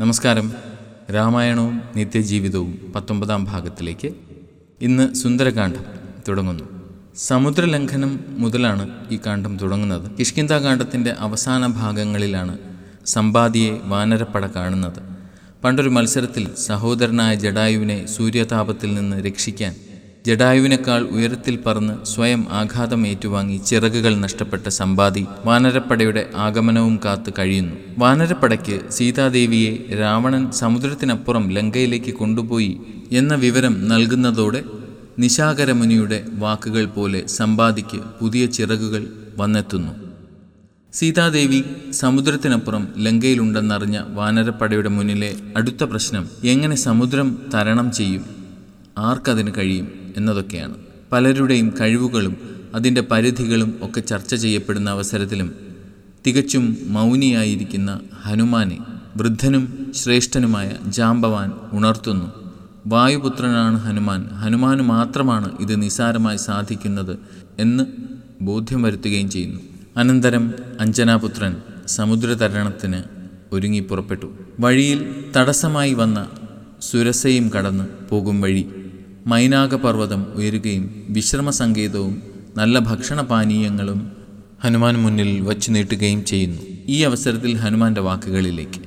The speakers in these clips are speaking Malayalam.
നമസ്കാരം. രാമായണവും നിത്യജീവിതവും പത്തൊമ്പതാം ഭാഗത്തിലേക്ക് ഇന്ന് സുന്ദരകാന്ഡം തുടങ്ങുന്നു. സമുദ്രലംഘനം മുതലാണ് ഈ കാണ്ഡം തുടങ്ങുന്നത്. കിഷ്കിന്താകാന്ഡത്തിന്റെ അവസാന ഭാഗങ്ങളിലാണ് സമ്പാദിയെ വാനരപ്പട കാണുന്നത്. പണ്ടൊരു മത്സരത്തിൽ സഹോദരനായ ജഡായുവിനെ സൂര്യതാപത്തിൽ നിന്ന് രക്ഷിക്കാൻ ജഡായുവിനേക്കാൾ ഉയരത്തിൽ പറന്ന് സ്വയം ആഘാതം ഏറ്റുവാങ്ങി ചിറകുകൾ നഷ്ടപ്പെട്ട സമ്പാദി വാനരപ്പടയുടെ ആഗമനവും കാത്തു കഴിയുന്നു. വാനരപ്പടയ്ക്ക് സീതാദേവിയെ രാവണൻ സമുദ്രത്തിനപ്പുറം ലങ്കയിലേക്ക് കൊണ്ടുപോയി എന്ന വിവരം നൽകുന്നതോടെ നിശാകരമുനിയുടെ വാക്കുകൾ പോലെ സമ്പാദിക്ക് പുതിയ ചിറകുകൾ വന്നെത്തുന്നു. സീതാദേവി സമുദ്രത്തിനപ്പുറം ലങ്കയിലുണ്ടെന്നറിഞ്ഞ വാനരപ്പടയുടെ മുന്നിലെ അടുത്ത പ്രശ്നം എങ്ങനെ സമുദ്രം തരണം ചെയ്യും? ആർക്കതിന് കഴിയും? എന്നതൊക്കെയാണ്. പലരുടെയും കഴിവുകളും അതിന്റെ പരിധികളും ഒക്കെ ചർച്ച ചെയ്യപ്പെടുന്ന അവസരത്തിലും തികച്ചും മൗനിയായിരിക്കുന്ന ഹനുമാനെ വൃദ്ധനും ശ്രേഷ്ഠനുമായ ജാമ്പവാൻ ഉണർത്തുന്നു. വായുപുത്രനാണ് ഹനുമാൻ. ഹനുമാന് മാത്രമാണ് ഇത് നിസാരമായി സാധിക്കുന്നത് എന്ന് ബോധ്യം വരുത്തുകയും ചെയ്യുന്നു. അനന്തരം അഞ്ജനാപുത്രൻ സമുദ്രതരണത്തിന് ഒരുങ്ങി പുറപ്പെട്ടു. വഴിയിൽ തടസ്സമായി വന്ന സുരസയും കടന്ന് പോകും വഴി. മൈനാകപർവതം ഉയരുകയും വിശ്രമസങ്കേതവും നല്ല ഭക്ഷണപാനീയങ്ങളും ഹനുമാൻ മുന്നിൽ വച്ചു നീട്ടുകയും ചെയ്യുന്നു. ഈ അവസരത്തിൽ ഹനുമാന്റെ വാക്കുകളിലേക്ക്.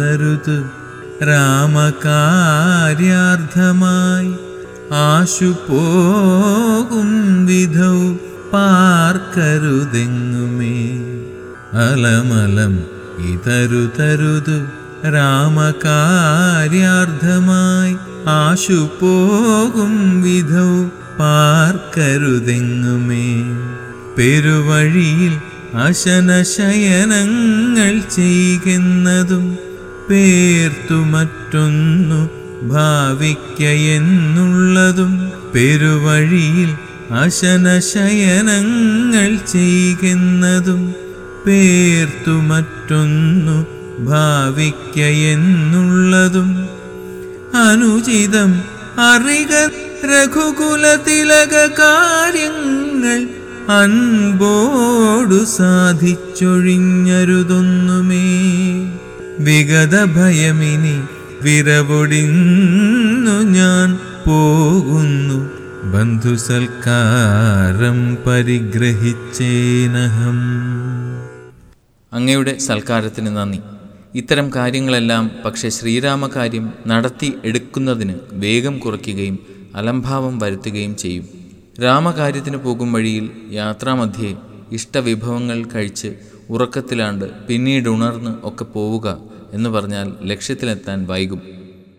തരുത് രാമകാര്യാർത്ഥമായി ആശു പോകും വിധൗ പാർക്കരുതെങ്ങുമേ. അലമലം ഇതരു തരുത് രാമകാര്യാർത്ഥമായി ആശു പോകും വിധൗ പാർക്കരുതെങ്ങുമേ? പെരുവഴിയിൽ അശനശയനങ്ങൾ ചെയ്യുന്നതും പേർത്തു മറ്റൊന്നു ഭാവിക്കയെന്നുള്ളതും പെരുവഴിയിൽ അശനശയനങ്ങൾ ചെയ്യുന്നതും പേർത്തു മറ്റൊന്നു ഭാവിക്കയെന്നുള്ളതും അനുചിതം അറിക രഘുകുലതിലക കാര്യങ്ങൾ അൻപോടു സാധിച്ചൊഴിഞ്ഞരുതൊന്നുമേ. വിഗത ഭയമിനി വിരവൊടിന്നു ഞാൻ പോകുന്നു. ബന്ധുസൽക്കാരം പരിഗ്രഹിച്ചേനഹം. അങ്ങയുടെ സൽക്കാരത്തിന് നന്ദി. ഇത്തരം കാര്യങ്ങളെല്ലാം പക്ഷേ ശ്രീരാമകാര്യം നടത്തി എടുക്കുന്നതിന് വേഗം കുറയ്ക്കുകയും അലംഭാവം വരുത്തുകയും ചെയ്യും. രാമകാര്യത്തിന് പോകും വഴിയിൽ യാത്രാമധ്യേ ഇഷ്ടവിഭവങ്ങൾ കഴിച്ച് ഉറക്കത്തിലാണ്ട് പിന്നീട് ഉണർന്ന് ഒക്കെ പോവുക എന്ന് പറഞ്ഞാൽ ലക്ഷ്യത്തിലെത്താൻ വൈകും.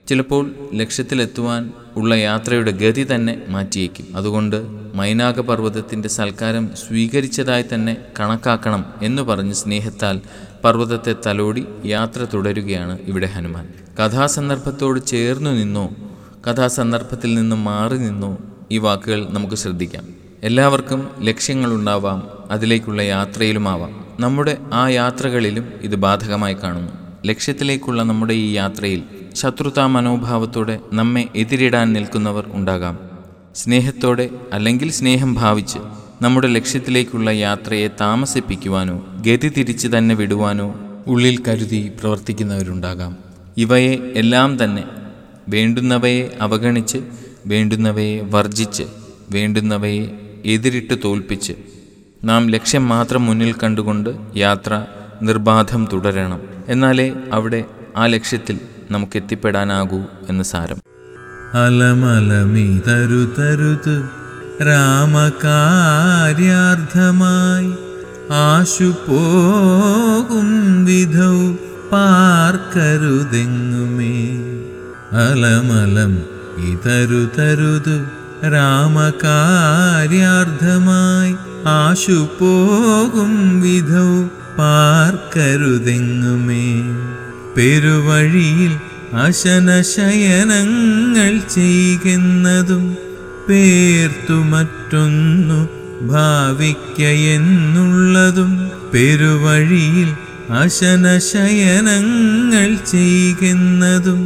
ചിലപ്പോൾ ലക്ഷ്യത്തിലെത്തുവാൻ ഉള്ള യാത്രയുടെ ഗതി തന്നെ മാറ്റിയേക്കും. അതുകൊണ്ട് മൈനാക പർവതത്തിന്റെ സൽക്കാരം സ്വീകരിച്ചതായി തന്നെ കണക്കാക്കണം എന്ന് പറഞ്ഞ് സ്നേഹത്താൽ പർവതത്തെ തലോടി യാത്ര തുടരുകയാണ് ഇവിടെ ഹനുമാൻ. കഥാസന്ദർഭത്തോട് ചേർന്നു നിന്നോ കഥാസന്ദർഭത്തിൽ നിന്ന് മാറി നിന്നോ ഈ വാക്കുകൾ നമുക്ക് ശ്രദ്ധിക്കാം. എല്ലാവർക്കും ലക്ഷ്യങ്ങളുണ്ടാവാം അതിലേക്കുള്ള യാത്രയിലുമാവാം. നമ്മുടെ ആ യാത്രകളിലും ഇത് ബാധകമായി കാണുന്നു. ലക്ഷ്യത്തിലേക്കുള്ള നമ്മുടെ ഈ യാത്രയിൽ ശത്രുതാ മനോഭാവത്തോടെ നമ്മെ എതിരിടാൻ നിൽക്കുന്നവർ ഉണ്ടാകാം. സ്നേഹത്തോടെ അല്ലെങ്കിൽ സ്നേഹം ഭാവിച്ച് നമ്മുടെ ലക്ഷ്യത്തിലേക്കുള്ള യാത്രയെ താമസിപ്പിക്കുവാനോ ഗതി തിരിച്ച് തന്നെ വിടുവാനോ ഉള്ളിൽ കരുതി പ്രവർത്തിക്കുന്നവരുണ്ടാകാം. ഇവയെ എല്ലാം തന്നെ വേണ്ടുന്നവയെ അവഗണിച്ച് വേണ്ടുന്നവയെ വർജിച്ച് വേണ്ടുന്നവയെ എതിരിട്ട് തോൽപ്പിച്ച് നാം ലക്ഷ്യം മാത്രം മുന്നിൽ കണ്ടുകൊണ്ട് യാത്ര നിർബാധം തുടരണം. എന്നാലേ അവിടെ ആ ലക്ഷ്യത്തിൽ നമുക്ക് എത്തിപ്പെടാനാകൂ എന്ന് സാരം. അലമലമിതരു തരുത് രാമകാര്യാർത്ഥമായി ആശു പോകും വിധൗ പാർക്കരുതെങ്ങുമേ. അലമലം ഇതരു തരുത് രാമകാര്യാർത്ഥമായി ആശു പോകും വിധൗ പാർക്കരുതെങ്ങുമേ. പെരുവഴിയിൽ അശനശയനങ്ങൾ ചെയ്യുന്നതും പേർത്തു മറ്റൊന്നു ഭാവിക്കയെന്നുള്ളതും പെരുവഴിയിൽ അശനശയനങ്ങൾ ചെയ്യുന്നതും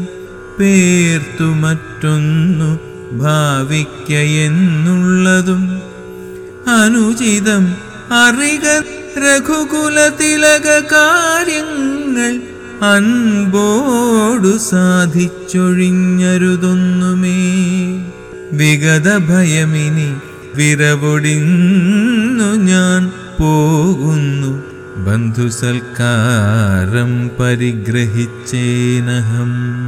പേർത്തു മറ്റൊന്നു ഭാവിക്കയെന്നുള്ളതും അനുചിതം അറിക രഘുകുലതിലക കാര്യങ്ങൾ അൻപോടു സാധിച്ചൊഴിഞ്ഞരുതൊന്നുമേ. വിഗത ഭയമിനി വിരവൊടിന്നു ഞാൻ പോകുന്നു. ബന്ധുസൽക്കാരം പരിഗ്രഹിച്ചേനഹം.